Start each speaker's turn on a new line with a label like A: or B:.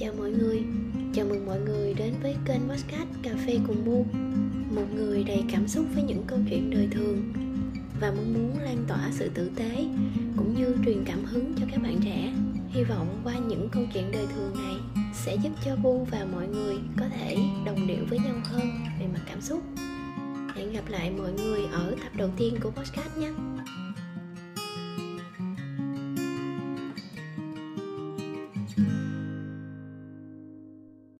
A: Chào mọi người, chào mừng mọi người đến với kênh podcast Cà phê cùng Bu Một người đầy cảm xúc với những câu chuyện đời thường Và mong muốn lan tỏa sự tử tế Cũng như truyền cảm hứng cho các bạn trẻ. Hy vọng qua những câu chuyện đời thường này Sẽ giúp cho Bu và mọi người có thể đồng điệu với nhau hơn về mặt cảm xúc. Hẹn gặp lại mọi người ở tập đầu tiên của podcast nhé.